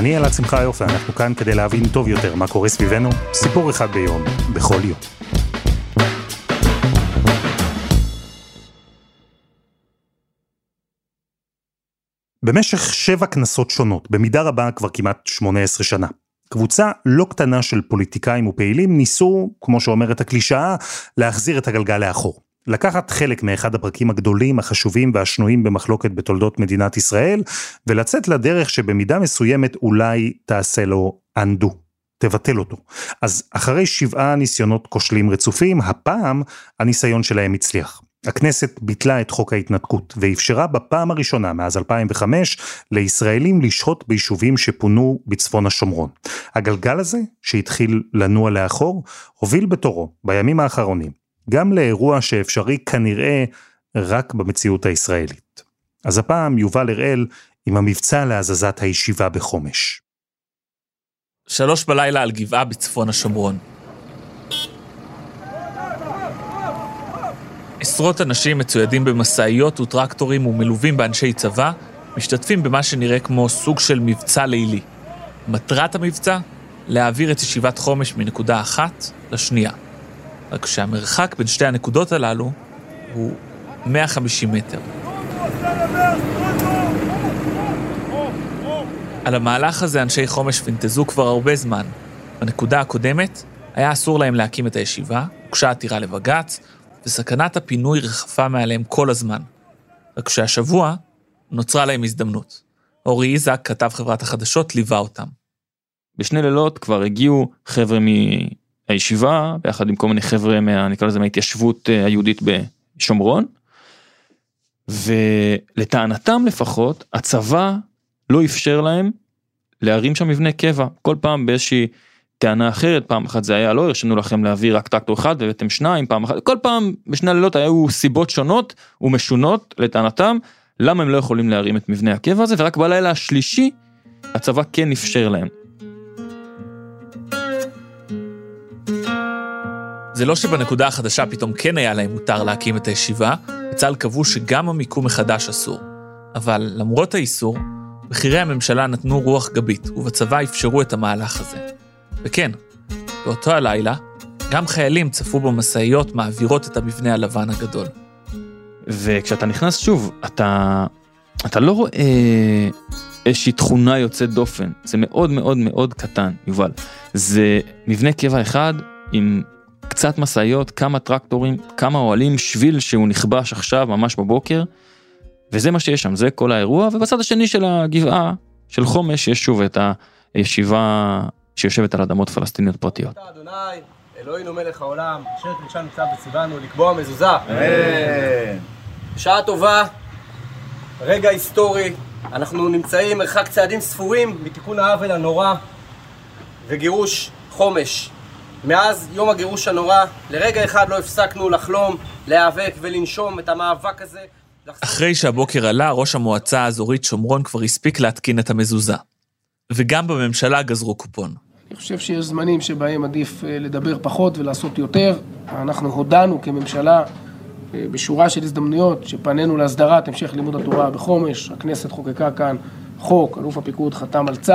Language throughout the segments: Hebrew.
אני אלעד שמחה יופי, אנחנו כאן כדי להבין טוב יותר מה קורה סביבנו, סיפור אחד ביום, בכל יום. במשך שבע כנסות שונות, במידה רבה כבר כמעט 18 שנה, קבוצה לא קטנה של פוליטיקאים ופעילים ניסו, כמו שאומרת הקלישאה, להחזיר את הגלגל לאחור. לקחת חלק מאחד הפרקים הגדולים, החשובים והשנויים במחלוקת בתולדות מדינת ישראל, ולצאת לדרך שבמידה מסוימת אולי תעשה לו undo, תבטל אותו. אז אחרי שבעה ניסיונות כושלים רצופים, הפעם הניסיון שלהם הצליח. הכנסת ביטלה את חוק ההתנתקות ואפשרה בפעם הראשונה מאז 2005 לישראלים לשהות ביישובים שפונו בצפון השומרון. הגלגל הזה, שהתחיל לנוע לאחור, הוביל בתורו, בימים האחרונים, גם לאירוע שאפשרי כנראה רק במציאות הישראלית. אז הפעם יובל הראל עם המבצע להזזת הישיבה בחומש. שלוש בלילה על גבעה בצפון השומרון. עשרות אנשים מצוידים במשאיות וטרקטורים ומלווים באנשי צבא, משתתפים במה שנראה כמו סוג של מבצע לילי. מטרת המבצע? להעביר את ישיבת חומש מנקודה אחת לשנייה. רק שהמרחק בין שתי הנקודות הללו הוא 150 מטר. על המהלך הזה אנשי חומש פינטזו כבר הרבה זמן. בנקודה הקודמת היה אסור להם להקים את הישיבה, הוגשה עתירה לבג"ץ, וסכנת הפינוי רחפה מעליהם כל הזמן. רק שהשבוע נוצרה להם הזדמנות. אורי איזק, כתב חברת החדשות, ליווה אותם. בשני לילות כבר הגיעו חבר'ה מהישיבה, ביחד עם כל מיני חבר'ה, מה, נקרא לזה מההתיישבות אה, היהודית בשומרון, ולטענתם לפחות, הצבא לא אפשר להם להרים שם מבנה קבע. כל פעם באיזושהי טענה אחרת, פעם אחת זה היה לא הרשנו לכם להביא רק טרקטור אחד והבאתם שניים, פעם אחת, כל פעם בשני הלילות היו סיבות שונות ומשונות לטענתם, למה הם לא יכולים להרים את מבנה הקבע הזה, ורק בלילה השלישי הצבא כן אפשר להם. זה לא שבנקודה החדשה פתאום כן היה להם מותר להקים את הישיבה, בצה"ל קבעו שגם המיקום מחדש אסור. אבל למרות האיסור, בכירי הממשלה נתנו רוח גבית, ובצבא אפשרו את המהלך הזה. וכן, באותו הלילה, גם חיילים צפו במשאיות מעבירות את המבנה הלבן הגדול. וכשאתה נכנס שוב, אתה, אתה לא רואה איזושהי תכונה יוצאת דופן, זה מאוד מאוד מאוד קטן, יובל. זה מבנה קבע אחד עם קצת משאיות, כמה טרקטורים, כמה אוהלים, שביל שהוא נכבש עכשיו, ממש בבוקר, וזה מה שיש שם, זה כל האירוע, ובצד השני של הגבעה, של חומש, יש שוב את הישיבה שיושבת על אדמות פלסטיניות פרטיות. אדוני, אלוהינו מלך העולם, אשר קדושה נמצא בצבאנו לקבוע מזוזה. שעה טובה, רגע היסטורי, אנחנו נמצאים מרחק צעדים ספורים מתיקון העוול הנורא וגירוש חומש. מאז יום הגירוש הנורא, לרגע אחד לא הפסקנו לחלום, להיאבק ולנשום את המאבק הזה. אחרי שהבוקר עלה, ראש המועצה האזורית שומרון כבר הספיק להתקין את המזוזה. וגם בממשלה גזרו קופון. אני חושב שיש זמנים שבהם עדיף אה, לדבר פחות ולעשות יותר. אנחנו הודענו כממשלה אה, בשורה של הזדמנויות שפנינו להסדרת המשך לימוד התורה בחומש. הכנסת חוקקה כאן חוק, אלוף הפיקוד חתם על צו,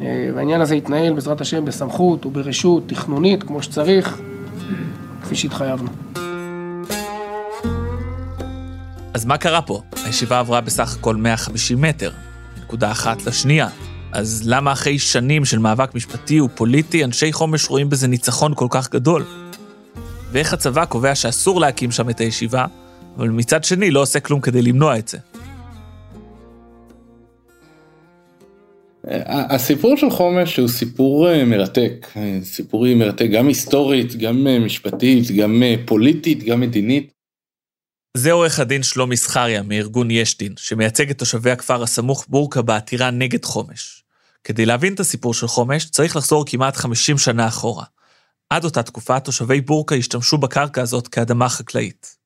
והעניין הזה יתנהל בעזרת השם בסמכות וברשות תכנונית כמו שצריך, כפי שהתחייבנו. אז מה קרה פה? הישיבה עברה בסך הכל 150 מטר, נקודה אחת לשנייה. אז למה אחרי שנים של מאבק משפטי ופוליטי, אנשי חומש רואים בזה ניצחון כל כך גדול? ואיך הצבא קובע שאסור להקים שם את הישיבה, אבל מצד שני לא עושה כלום כדי למנוע את זה? הסיפור של חומש הוא סיפור אה, מרתק, סיפור מרתק גם היסטורית, גם אה, משפטית, גם אה, פוליטית, גם מדינית. זה עורך הדין שלומי זכריה מארגון יש דין, שמייצג את תושבי הכפר הסמוך בורקה בעתירה נגד חומש. כדי להבין את הסיפור של חומש, צריך לחזור כמעט 50 שנה אחורה. עד אותה תקופה, תושבי בורקה השתמשו בקרקע הזאת כאדמה חקלאית.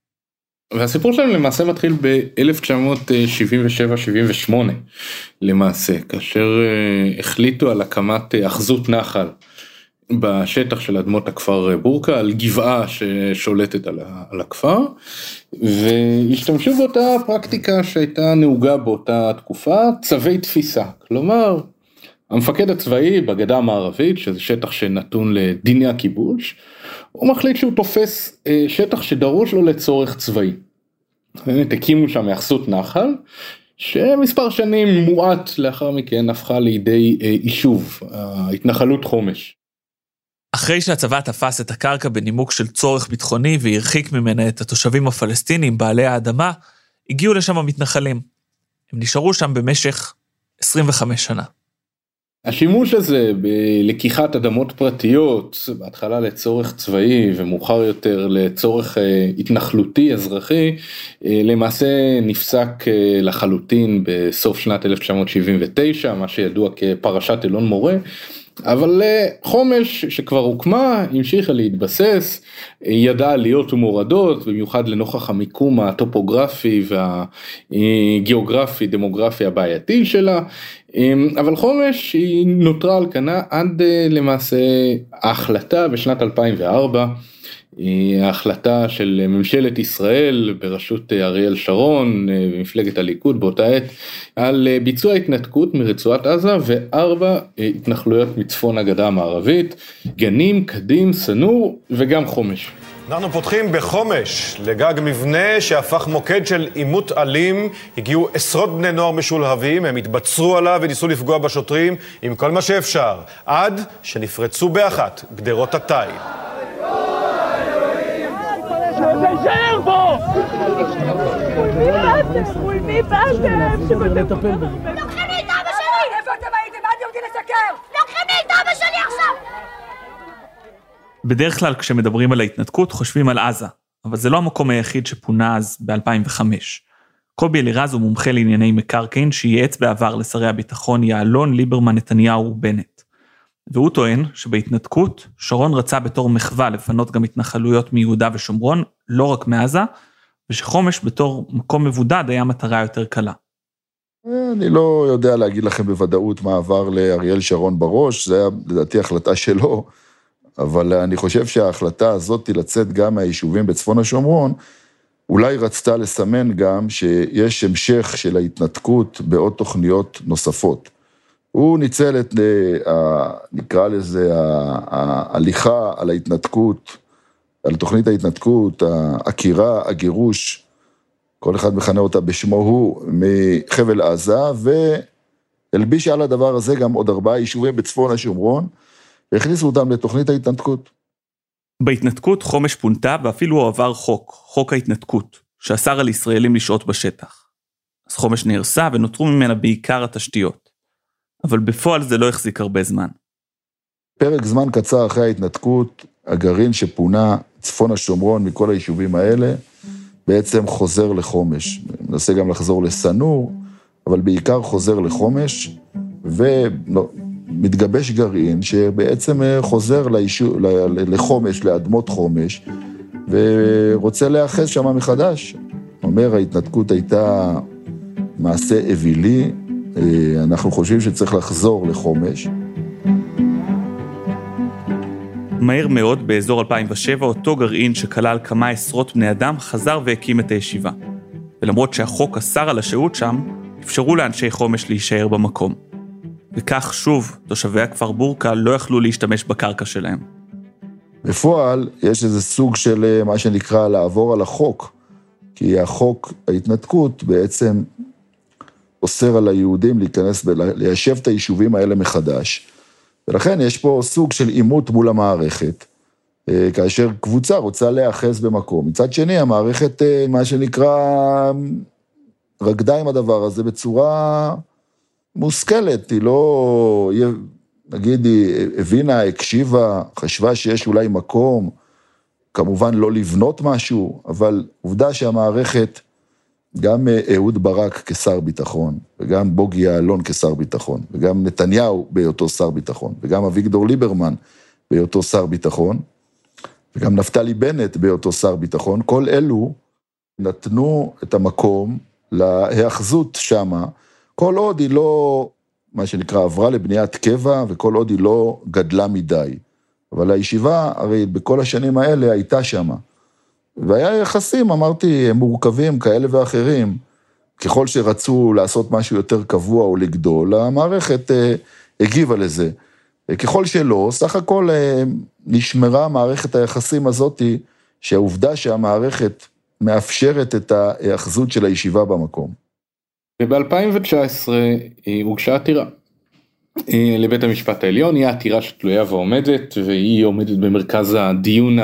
והסיפור שלנו למעשה מתחיל ב-1977-78 למעשה, כאשר אה, החליטו על הקמת אה, אחזות נחל בשטח של אדמות הכפר בורקה, על גבעה ששולטת על הכפר, והשתמשו באותה פרקטיקה שהייתה נהוגה באותה תקופה, צווי תפיסה. כלומר, המפקד הצבאי בגדה המערבית, שזה שטח שנתון לדיני הכיבוש, הוא מחליט שהוא תופס אה, שטח שדרוש לו לצורך צבאי. באמת הקימו שם יחסות נחל, שמספר שנים מועט לאחר מכן הפכה לידי אה, יישוב, ההתנחלות חומש. אחרי שהצבא תפס את הקרקע בנימוק של צורך ביטחוני והרחיק ממנה את התושבים הפלסטינים, בעלי האדמה, הגיעו לשם המתנחלים. הם נשארו שם במשך 25 שנה. השימוש הזה בלקיחת אדמות פרטיות, בהתחלה לצורך צבאי ומאוחר יותר לצורך אה, התנחלותי אזרחי, אה, למעשה נפסק אה, לחלוטין בסוף שנת 1979, מה שידוע כפרשת אלון מורה. אבל אה, חומש שכבר הוקמה המשיכה להתבסס, ידעה עליות ומורדות במיוחד לנוכח המיקום הטופוגרפי והגיאוגרפי דמוגרפי הבעייתי שלה, אמ, אבל חומש היא נותרה על כנה עד אה, למעשה ההחלטה בשנת 2004 ההחלטה של ממשלת ישראל בראשות אריאל שרון ומפלגת הליכוד באותה עת על ביצוע התנתקות מרצועת עזה וארבע התנחלויות מצפון הגדה המערבית, גנים, קדים, סנור וגם חומש. אנחנו פותחים בחומש, לגג מבנה שהפך מוקד של עימות אלים. הגיעו עשרות בני נוער משולהבים, הם התבצרו עליו וניסו לפגוע בשוטרים עם כל מה שאפשר, עד שנפרצו באחת גדרות התיל. להישאר פה! מול מי באתם? מול מי באתם? לוקחים לי את אבא שלי! איפה אתם הייתם? אל תרדי לשקר! לוקחים לי את אבא שלי עכשיו! בדרך כלל כשמדברים על ההתנתקות חושבים על עזה, אבל זה לא המקום היחיד שפונה אז ב-2005. קובי אלירז הוא מומחה לענייני מקרקעין שייעץ בעבר לשרי הביטחון יעלון, ליברמן, נתניהו ובנט. והוא טוען שבהתנתקות, שרון רצה בתור מחווה לפנות גם התנחלויות מיהודה ושומרון, לא רק מעזה, ושחומש בתור מקום מבודד היה מטרה יותר קלה. אני לא יודע להגיד לכם בוודאות מה עבר לאריאל שרון בראש, זה היה לדעתי החלטה שלו, אבל אני חושב שההחלטה הזאת לצאת גם מהיישובים בצפון השומרון, אולי רצתה לסמן גם שיש המשך של ההתנתקות בעוד תוכניות נוספות. הוא ניצל את, נקרא לזה, ההליכה על ההתנתקות, על תוכנית ההתנתקות, העקירה, הגירוש, כל אחד מכנה אותה בשמו הוא, מחבל עזה, והלביש על הדבר הזה גם עוד ארבעה יישובים בצפון השומרון, והכניסו אותם לתוכנית ההתנתקות. בהתנתקות חומש פונתה ואפילו הועבר חוק, חוק ההתנתקות, שאסר על ישראלים לשהות בשטח. אז חומש נהרסה ונותרו ממנה בעיקר התשתיות. אבל בפועל זה לא החזיק הרבה זמן. פרק זמן קצר אחרי ההתנתקות, הגרעין שפונה צפון השומרון מכל היישובים האלה, בעצם חוזר לחומש. מנסה גם לחזור לסנור, אבל בעיקר חוזר לחומש, ומתגבש גרעין שבעצם אה, חוזר לישוב, לחומש, לאדמות חומש, ורוצה להיאחז שם מחדש. אומר, ההתנתקות הייתה מעשה אווילי, אנחנו חושבים שצריך לחזור לחומש. מהר מאוד, באזור 2007, אותו גרעין שכלל כמה עשרות בני אדם, חזר והקים את הישיבה. ולמרות שהחוק אסר על השהות שם, אפשרו לאנשי חומש להישאר במקום. וכך, שוב, תושבי הכפר בורקה לא יכלו להשתמש בקרקע שלהם. בפועל, יש איזה סוג של אה, מה שנקרא לעבור על החוק. כי החוק, ההתנתקות, בעצם אוסר על היהודים להיכנס וליישב את היישובים האלה מחדש. ולכן יש פה סוג של עימות מול המערכת, אה, כאשר קבוצה רוצה להיאחז במקום. מצד שני, המערכת, אה, מה שנקרא, רקדה עם הדבר הזה בצורה מושכלת, היא לא, נגיד, היא הבינה, הקשיבה, חשבה שיש אולי מקום, כמובן לא לבנות משהו, אבל עובדה שהמערכת גם אה, אהוד ברק כשר ביטחון, וגם בוגי יעלון כשר ביטחון, וגם נתניהו בהיותו שר ביטחון, וגם אביגדור ליברמן בהיותו שר ביטחון, וגם נפתלי בנט בהיותו שר ביטחון, כל אלו נתנו את המקום להיאחזות שמה, כל עוד היא לא, מה שנקרא, עברה לבניית קבע, וכל עוד היא לא גדלה מדי. אבל הישיבה, הרי בכל השנים האלה הייתה שמה. והיה יחסים, אמרתי, מורכבים כאלה ואחרים. ככל שרצו לעשות משהו יותר קבוע או לגדול, המערכת אה, הגיבה לזה. ככל שלא, סך הכל אה, נשמרה מערכת היחסים הזאתי, שהעובדה שהמערכת מאפשרת את ההאחזות של הישיבה במקום. וב-2019 אה, הוגשה עתירה אה, לבית המשפט העליון, היא עתירה שתלויה ועומדת, והיא עומדת במרכז הדיון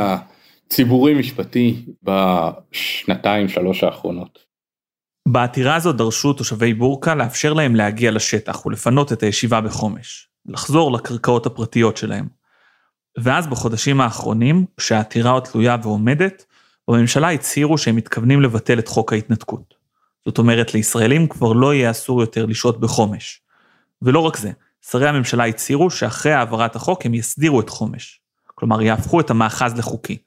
הציבורי משפטי בשנתיים שלוש האחרונות. בעתירה הזאת דרשו תושבי בורקה לאפשר להם להגיע לשטח ולפנות את הישיבה בחומש, לחזור לקרקעות הפרטיות שלהם. ואז בחודשים האחרונים, כשהעתירה עוד תלויה ועומדת, בממשלה הצהירו שהם מתכוונים לבטל את חוק ההתנתקות. זאת אומרת, לישראלים כבר לא יהיה אסור יותר לשהות בחומש. ולא רק זה, שרי הממשלה הצהירו שאחרי העברת החוק הם יסדירו את חומש. כלומר, יהפכו את המאחז לחוקי.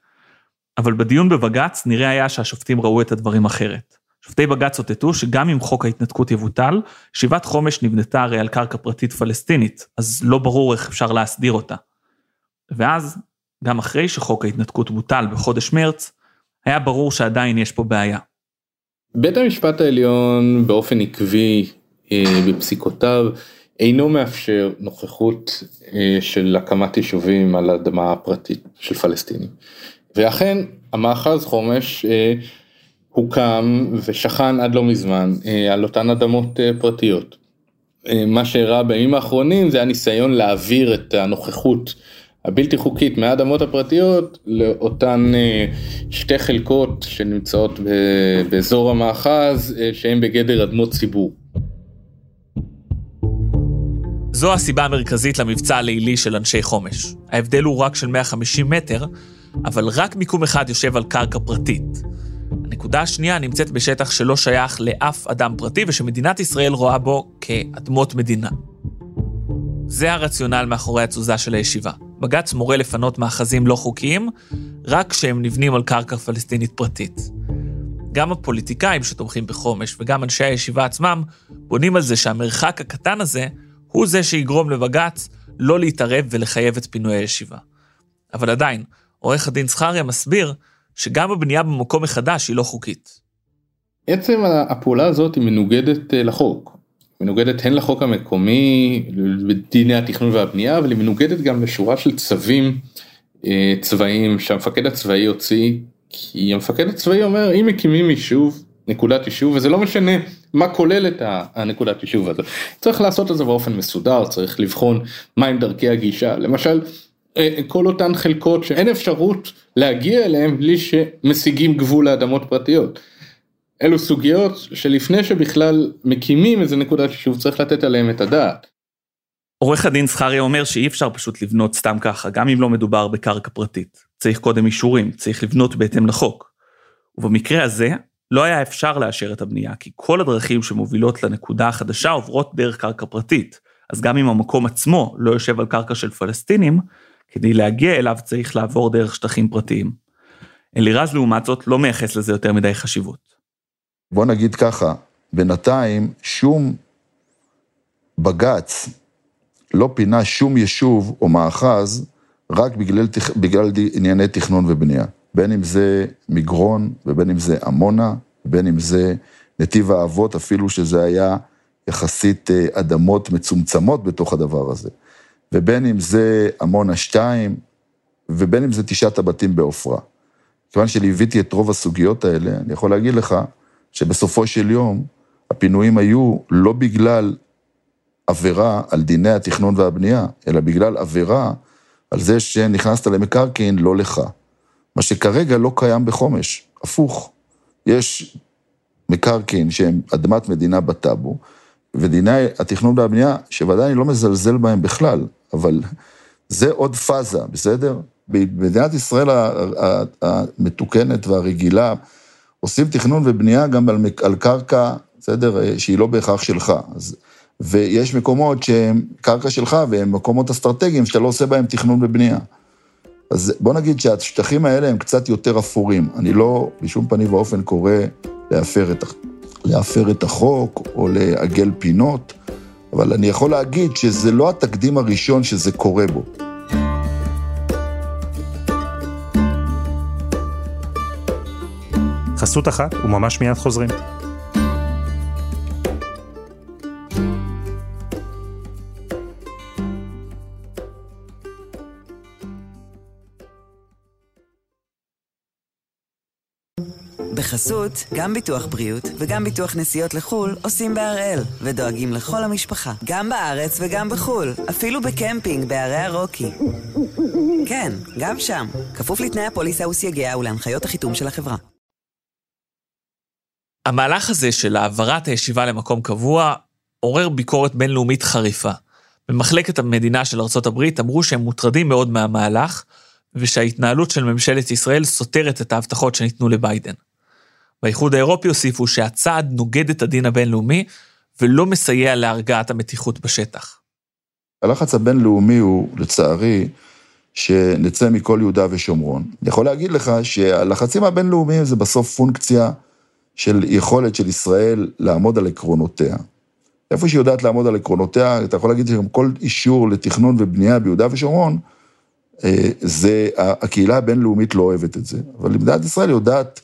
אבל בדיון בבג"ץ נראה היה שהשופטים ראו את הדברים אחרת. שופטי בג"ץ אותתו שגם אם חוק ההתנתקות יבוטל, ישיבת חומש נבנתה הרי על קרקע פרטית פלסטינית, אז לא ברור איך אפשר להסדיר אותה. ואז, גם אחרי שחוק ההתנתקות בוטל בחודש מרץ, היה ברור שעדיין יש פה בעיה. בית המשפט העליון באופן עקבי אה, בפסיקותיו אינו מאפשר נוכחות אה, של הקמת יישובים על אדמה פרטית של פלסטינים. ואכן המאחז חומש אה, הוקם ושכן עד לא מזמן אה, על אותן אדמות אה, פרטיות. אה, מה שאירע בימים האחרונים זה הניסיון להעביר את הנוכחות הבלתי חוקית מהאדמות הפרטיות לאותן אה, שתי חלקות שנמצאות באזור המאחז אה, שהן בגדר אדמות ציבור. זו הסיבה המרכזית למבצע הלילי של אנשי חומש. ההבדל הוא רק של 150 מטר, אבל רק מיקום אחד יושב על קרקע פרטית. הנקודה השנייה נמצאת בשטח שלא שייך לאף אדם פרטי ושמדינת ישראל רואה בו כאדמות מדינה. זה הרציונל מאחורי התזוזה של הישיבה. בג"ץ מורה לפנות מאחזים לא חוקיים, רק כשהם נבנים על קרקע פלסטינית פרטית. גם הפוליטיקאים שתומכים בחומש וגם אנשי הישיבה עצמם בונים על זה שהמרחק הקטן הזה הוא זה שיגרום לבג"ץ לא להתערב ולחייב את פינוי הישיבה. אבל עדיין, עורך הדין זכריה מסביר שגם הבנייה במקום מחדש היא לא חוקית. עצם הפעולה הזאת היא מנוגדת אה, לחוק. מנוגדת הן לחוק המקומי, בדיני התכנון והבנייה, אבל היא מנוגדת גם לשורה של צווים אה, צבאיים שהמפקד הצבאי הוציא, כי המפקד הצבאי אומר אם מקימים יישוב, נקודת יישוב, וזה לא משנה מה כולל את הנקודת יישוב הזה. צריך לעשות את זה באופן מסודר, צריך לבחון מהם דרכי הגישה, למשל כל אותן חלקות שאין אפשרות להגיע אליהן בלי שמשיגים גבול לאדמות פרטיות. אלו סוגיות שלפני שבכלל מקימים איזה נקודת יישוב צריך לתת עליהם את הדעת. עורך הדין זכריה אומר שאי אפשר פשוט לבנות סתם ככה, גם אם לא מדובר בקרקע פרטית. צריך קודם אישורים, צריך לבנות בהתאם לחוק. ובמקרה הזה, לא היה אפשר לאשר את הבנייה, כי כל הדרכים שמובילות לנקודה החדשה עוברות דרך קרקע פרטית. אז גם אם המקום עצמו לא יושב על קרקע של פלסטינים, כדי להגיע אליו צריך לעבור דרך שטחים פרטיים. אלירז לעומת זאת לא מייחס לזה יותר מדי חשיבות. בוא נגיד ככה, בינתיים שום בג"ץ לא פינה שום יישוב או מאחז רק בגלל, בגלל ענייני תכנון ובנייה. בין אם זה מגרון, ובין אם זה עמונה, ובין אם זה נתיב האבות, אפילו שזה היה יחסית אה, אדמות מצומצמות בתוך הדבר הזה. ובין אם זה עמונה 2, ובין אם זה תשעת הבתים בעופרה. כיוון שליוויתי את רוב הסוגיות האלה, אני יכול להגיד לך שבסופו של יום הפינויים היו לא בגלל עבירה על דיני התכנון והבנייה, אלא בגלל עבירה על זה שנכנסת למקרקעין לא לך. מה שכרגע לא קיים בחומש, הפוך. יש מקרקעין שהם אדמת מדינה בטאבו, ודיני התכנון והבנייה, שוודאי אני לא מזלזל בהם בכלל, אבל זה עוד פאזה, בסדר? במדינת ישראל המתוקנת והרגילה, עושים תכנון ובנייה גם על, על קרקע, בסדר, אה, שהיא לא בהכרח שלך. אז, ויש מקומות שהם קרקע שלך והם מקומות אסטרטגיים שאתה לא עושה בהם תכנון ובנייה. אז בוא נגיד שהשטחים האלה הם קצת יותר אפורים. אני לא בשום פנים ואופן קורא להפר את, להפר את החוק או לעגל פינות, אבל אני יכול להגיד שזה לא התקדים הראשון שזה קורה בו. חסות אחת וממש מיד חוזרים. בחסות, גם ביטוח בריאות וגם ביטוח נסיעות לחו"ל עושים בהראל, ודואגים לכל המשפחה, גם בארץ וגם בחו"ל, אפילו בקמפינג בערי הרוקי. כן, גם שם, כפוף לתנאי הפוליסה וסייגיה ולהנחיות החיתום של החברה. המהלך הזה של העברת הישיבה למקום קבוע עורר ביקורת בינלאומית חריפה. במחלקת המדינה של ארצות הברית אמרו שהם מוטרדים מאוד מהמהלך, ושההתנהלות של ממשלת ישראל סותרת את ההבטחות שניתנו לביידן. באיחוד האירופי הוסיפו שהצעד נוגד את הדין הבינלאומי ולא מסייע להרגעת המתיחות בשטח. הלחץ הבינלאומי הוא, לצערי, שנצא מכל יהודה ושומרון. אני יכול להגיד לך שהלחצים הבינלאומיים זה בסוף פונקציה של יכולת של ישראל לעמוד על עקרונותיה. איפה שהיא יודעת לעמוד על עקרונותיה, אתה יכול להגיד שגם כל אישור לתכנון ובנייה ביהודה ושומרון, אה, זה, הקהילה הבינלאומית לא אוהבת את זה. אבל מדינת ישראל יודעת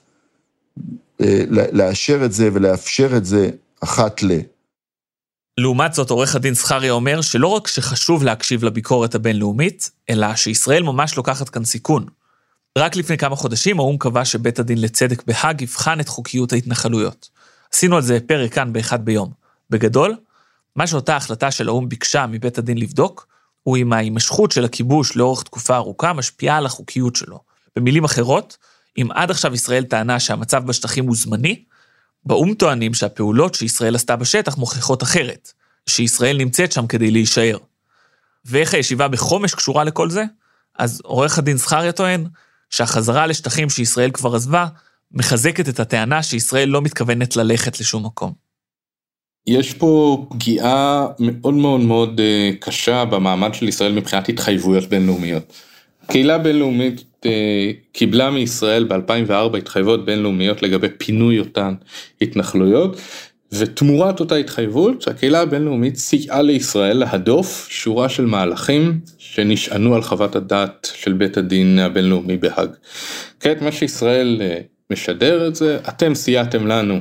לאשר את זה ולאפשר את זה אחת ל... לעומת זאת, עורך הדין זכריה אומר שלא רק שחשוב להקשיב לביקורת הבינלאומית, אלא שישראל ממש לוקחת כאן סיכון. רק לפני כמה חודשים האו"ם קבע שבית הדין לצדק בהאג יבחן את חוקיות ההתנחלויות. עשינו על זה פרק כאן באחד ביום. בגדול, מה שאותה החלטה של האו"ם ביקשה מבית הדין לבדוק, הוא אם ההימשכות של הכיבוש לאורך תקופה ארוכה משפיעה על החוקיות שלו. במילים אחרות, אם עד עכשיו ישראל טענה שהמצב בשטחים הוא זמני, באו"ם טוענים שהפעולות שישראל עשתה בשטח מוכיחות אחרת, שישראל נמצאת שם כדי להישאר. ואיך הישיבה בחומש קשורה לכל זה? אז עורך הדין זכריה טוען שהחזרה לשטחים שישראל כבר עזבה, מחזקת את הטענה שישראל לא מתכוונת ללכת לשום מקום. יש פה פגיעה מאוד מאוד מאוד אה, קשה במעמד של ישראל מבחינת התחייבויות בינלאומיות. קהילה בינלאומית קיבלה מישראל ב-2004 התחייבויות בינלאומיות לגבי פינוי אותן התנחלויות, ותמורת אותה התחייבות הקהילה הבינלאומית סייעה לישראל להדוף שורה של מהלכים שנשענו על חוות הדעת של בית הדין הבינלאומי בהאג. כעת מה שישראל אה, משדר את זה, אתם סייעתם לנו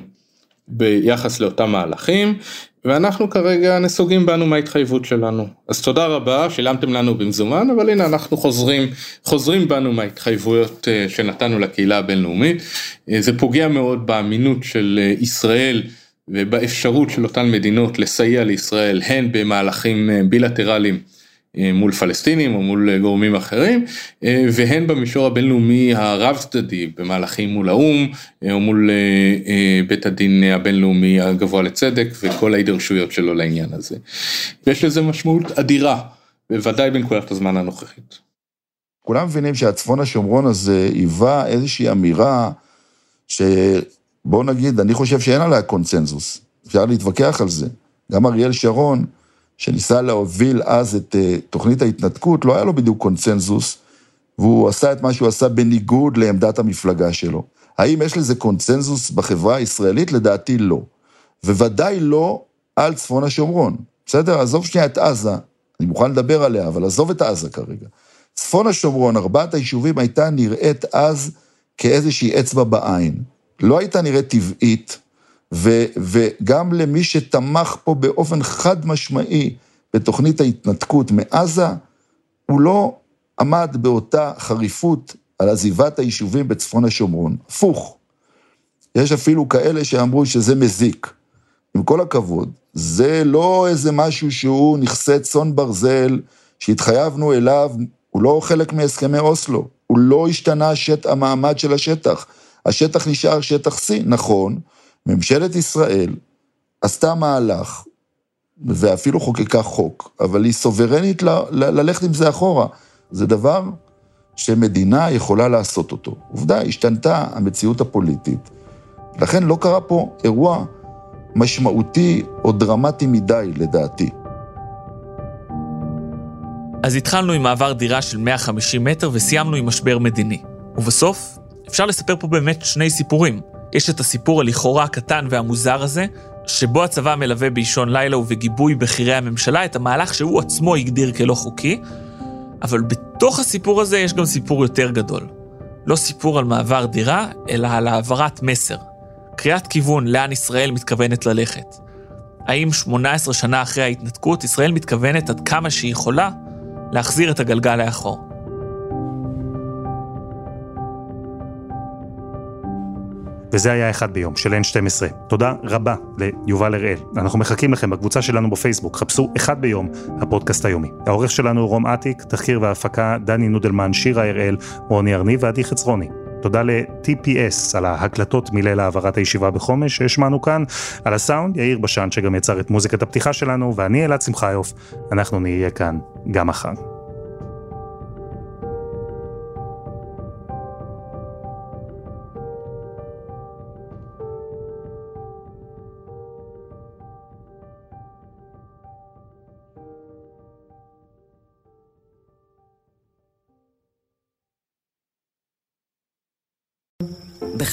ביחס לאותם מהלכים, ואנחנו כרגע נסוגים בנו מההתחייבות שלנו. אז תודה רבה, שילמתם לנו במזומן, אבל הנה אנחנו חוזרים, חוזרים בנו מההתחייבויות אה, שנתנו לקהילה הבינלאומית. אה, זה פוגע מאוד באמינות של אה, ישראל ובאפשרות של אותן מדינות לסייע לישראל, הן במהלכים בילטרליים. אה, מול פלסטינים או מול אה, גורמים אחרים, אה, והן במישור הבינלאומי הרב צדדי במהלכים מול האו"ם או מול בית הדין הבינלאומי הגבוה לצדק וכל ההידרשויות שלו לעניין הזה. ויש לזה משמעות אדירה, בוודאי בנקודת הזמן הנוכחית. כולם מבינים שהצפון השומרון הזה היווה איזושהי אמירה שבוא נגיד, אני חושב שאין עליה קונצנזוס, אפשר להתווכח על זה. גם אריאל שרון, שניסה להוביל אז את uh, תוכנית ההתנתקות, לא היה לו בדיוק קונצנזוס, והוא עשה את מה שהוא עשה בניגוד לעמדת המפלגה שלו. האם יש לזה קונצנזוס בחברה הישראלית? לדעתי לא. וודאי לא על צפון השומרון. בסדר? עזוב שנייה את עזה, אני מוכן לדבר עליה, אבל עזוב את עזה כרגע. צפון השומרון, ארבעת היישובים, הייתה נראית אז כאיזושהי אצבע בעין. לא הייתה נראית טבעית, ו, וגם למי שתמך פה באופן חד משמעי בתוכנית ההתנתקות מעזה, הוא לא עמד באותה חריפות על עזיבת היישובים בצפון השומרון. הפוך. יש אפילו כאלה שאמרו שזה מזיק. עם כל הכבוד, זה לא איזה משהו שהוא נכסה צאן ברזל, שהתחייבנו אליו, הוא לא חלק מהסכמי אוסלו, הוא לא השתנה השט, המעמד של השטח. השטח נשאר שטח C, נכון, ממשלת ישראל עשתה מהלך, ואפילו חוקקה חוק, אבל היא סוברנית ל- ל- ללכת עם זה אחורה. זה דבר שמדינה יכולה לעשות אותו. עובדה, השתנתה המציאות הפוליטית, לכן לא קרה פה אירוע משמעותי או דרמטי מדי, לדעתי. אז התחלנו עם מעבר דירה של 150 מטר וסיימנו עם משבר מדיני. ובסוף, אפשר לספר פה באמת שני סיפורים. יש את הסיפור הלכאורה הקטן והמוזר הזה, שבו הצבא מלווה באישון לילה ובגיבוי בכירי הממשלה את המהלך שהוא עצמו הגדיר כלא חוקי, אבל בתוך הסיפור הזה יש גם סיפור יותר גדול. לא סיפור על מעבר דירה, אלא על העברת מסר. קריאת כיוון לאן ישראל מתכוונת ללכת. האם 18 שנה אחרי ההתנתקות, ישראל מתכוונת עד כמה שהיא יכולה להחזיר את הגלגל לאחור. וזה היה אחד ביום של N12. תודה רבה ליובל הראל. אנחנו מחכים לכם בקבוצה שלנו בפייסבוק, חפשו אחד ביום, הפודקאסט היומי. העורך שלנו רום אטיק, תחקיר והפקה דני נודלמן, שירה הראל, רוני ארני ועדי חצרוני. תודה ל-TPS על ההקלטות מליל העברת הישיבה בחומש שהשמענו כאן, על הסאונד יאיר בשן שגם יצר את מוזיקת הפתיחה שלנו, ואני אלעד שמחיוף, אנחנו נהיה כאן גם מחר.